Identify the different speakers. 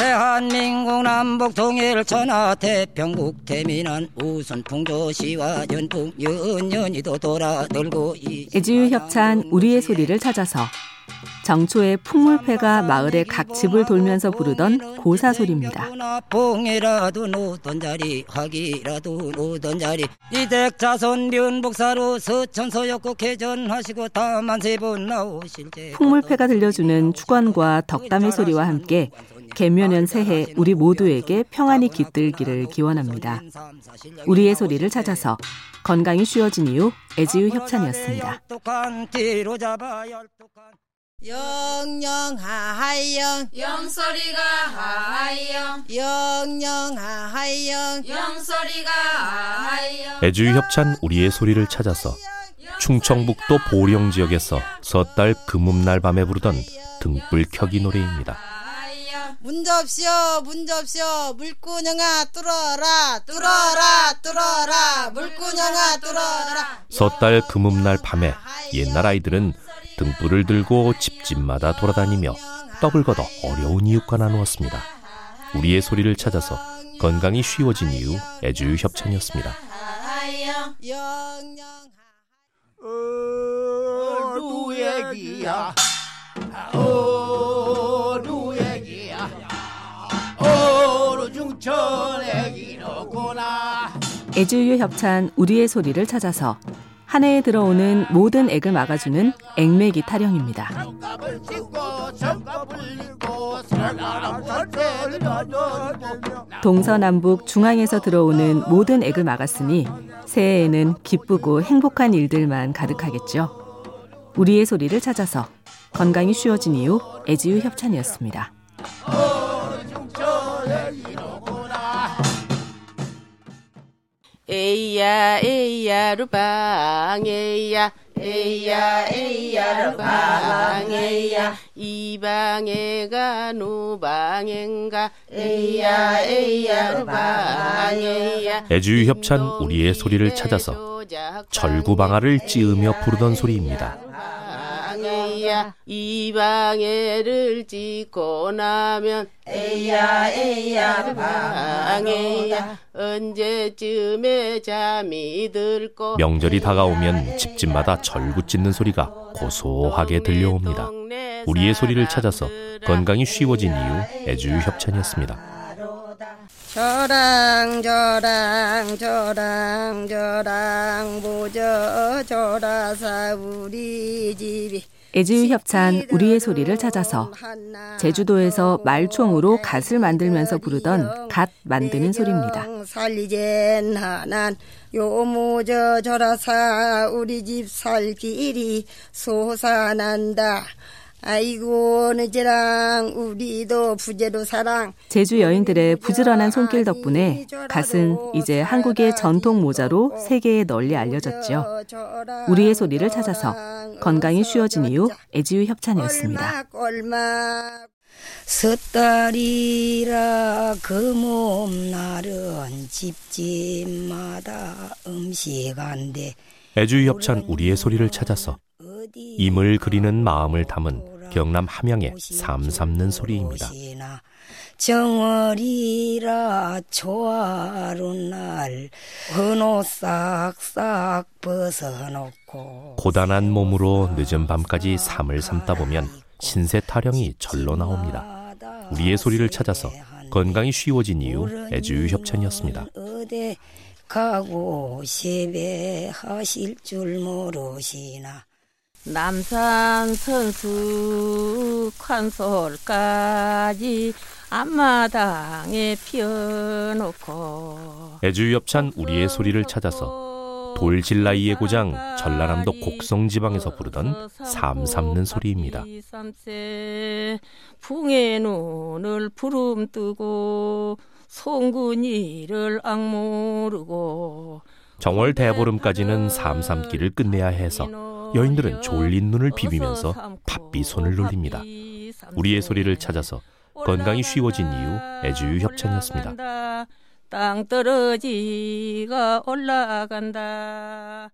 Speaker 1: 대한민국 남북 통일 천하 태평국 태민한 우선 풍조시와 연풍 연연이도 돌아들고
Speaker 2: 애지유 협찬 우리의 소리를 찾아서 정초에 풍물패가 마을의 각 집을 돌면서 부르던 고사 소리입니다.
Speaker 1: 봉이라도 놓던 자리 학이라도 놓던 자리 이댁 자손 면복사로 서천서역고 개전하시고 다만 세번 나오실 때
Speaker 2: 풍물패가 들려주는 축원과 덕담의 소리와 함께 개묘년 새해 우리 모두에게 평안이 깃들기를 기원합니다. 우리의 소리를 찾아서 건강이 쉬워진 이후 애지유 협찬이었습니다.
Speaker 3: 영영하하영
Speaker 4: 영소리가 하하영
Speaker 3: 영영하하영
Speaker 4: 영소리가 하하영
Speaker 5: 애주유 협찬 우리의 소리를 찾아서 충청북도 보령 지역에서 섣달 금음날 밤에 부르던 등불 켜기 노래입니다.
Speaker 3: 문접시오 문접시오. 물구녕아 뚫어라. 뚫어라 뚫어라. 물구녕아 뚫어라.
Speaker 5: 섣달 금음날 밤에 옛날 아이들은 등불을 들고 집집마다 돌아다니며 떡을 걷어 어려운 이웃과 나누었습니다. 우리의 소리를 찾아서 건강이 쉬워진 이유 애주유 협찬이었습니다.
Speaker 6: 어, 누 얘기야
Speaker 2: 애주유 협찬 우리의 소리를 찾아서 한 해에 들어오는 모든 액을 막아주는 액매기 타령입니다. 동서남북 중앙에서 들어오는 모든 액을 막았으니 새해에는 기쁘고 행복한 일들만 가득하겠죠. 우리의 소리를 찾아서 건강이 쉬워진 이후 애지유 협찬이었습니다.
Speaker 7: 에이야 에이야 루방 에이야 에이야 에이야 루방 에이야 이 방에가 노방인가. 에이야 에이야 루방 에이야
Speaker 5: 애주유 협찬 우리의 소리를 찾아서 절구방아를 찌으며 부르던 소리입니다.
Speaker 7: 에이야 이 방해를 짓고 나면 에이야 에이야 방해야. 언제쯤에 잠이 들고
Speaker 5: 명절이 다가오면 집집마다 절구 찢는 소리가 고소하게 들려옵니다. 우리의 소리를 찾아서 건강이 쉬워진 이유 애주유 협찬이었습니다.
Speaker 3: 저랑 저랑 저랑 저랑 보저 저라사 우리 집이
Speaker 2: 애지유 협찬 우리의 소리를 찾아서 제주도에서 말총으로 갓을 만들면서 부르던 갓 만드는 소리입니다.
Speaker 3: 저라사 우리 집 살 길이 솟아난다. 아이고 느지랑 우리도 부제로 사랑
Speaker 2: 제주 여인들의 부지런한 손길 덕분에 갓은 이제 한국의 전통 모자로 세계에 널리 알려졌죠. 우리의 소리를 찾아서 건강이 쉬워진 이후 애지유 협찬이었습니다.
Speaker 1: 섣달이라 그 몸 날은 집집마다 음식한데
Speaker 5: 애주유 협찬 우리의 소리를 찾아서 임을 그리는 마음을 담은 경남 함양의 삶 삼는 소리입니다.
Speaker 1: 정월이라 조화로운 날 헌옷 싹싹 벗어놓고
Speaker 5: 고단한 몸으로 늦은 밤까지 삶을 삼다 보면 신세 타령이 절로 나옵니다. 우리의 소리를 찾아서 건강이 쉬워진 이유 애주유 협찬이었습니다.
Speaker 1: 가고 세배하실 줄 모르시나
Speaker 7: 남산 선수 관솔까지 앞마당에 피어놓고
Speaker 5: 애주유 협찬 우리의 소리를 찾아서 돌질라이의 고장 전라남도 곡성 지방에서 부르던 삶 삼는 소리입니다.
Speaker 7: 풍의 눈을 부름 뜨고 송군이를 악모르고
Speaker 5: 정월 대보름까지는 삶 삼기를 끝내야 해서 여인들은 졸린 눈을 비비면서 바삐 손을 놀립니다. 우리의 소리를 찾아서 건강이 쉬워진 이유 애주유 협찬이었습니다.
Speaker 7: 땅 떨어지가 올라간다.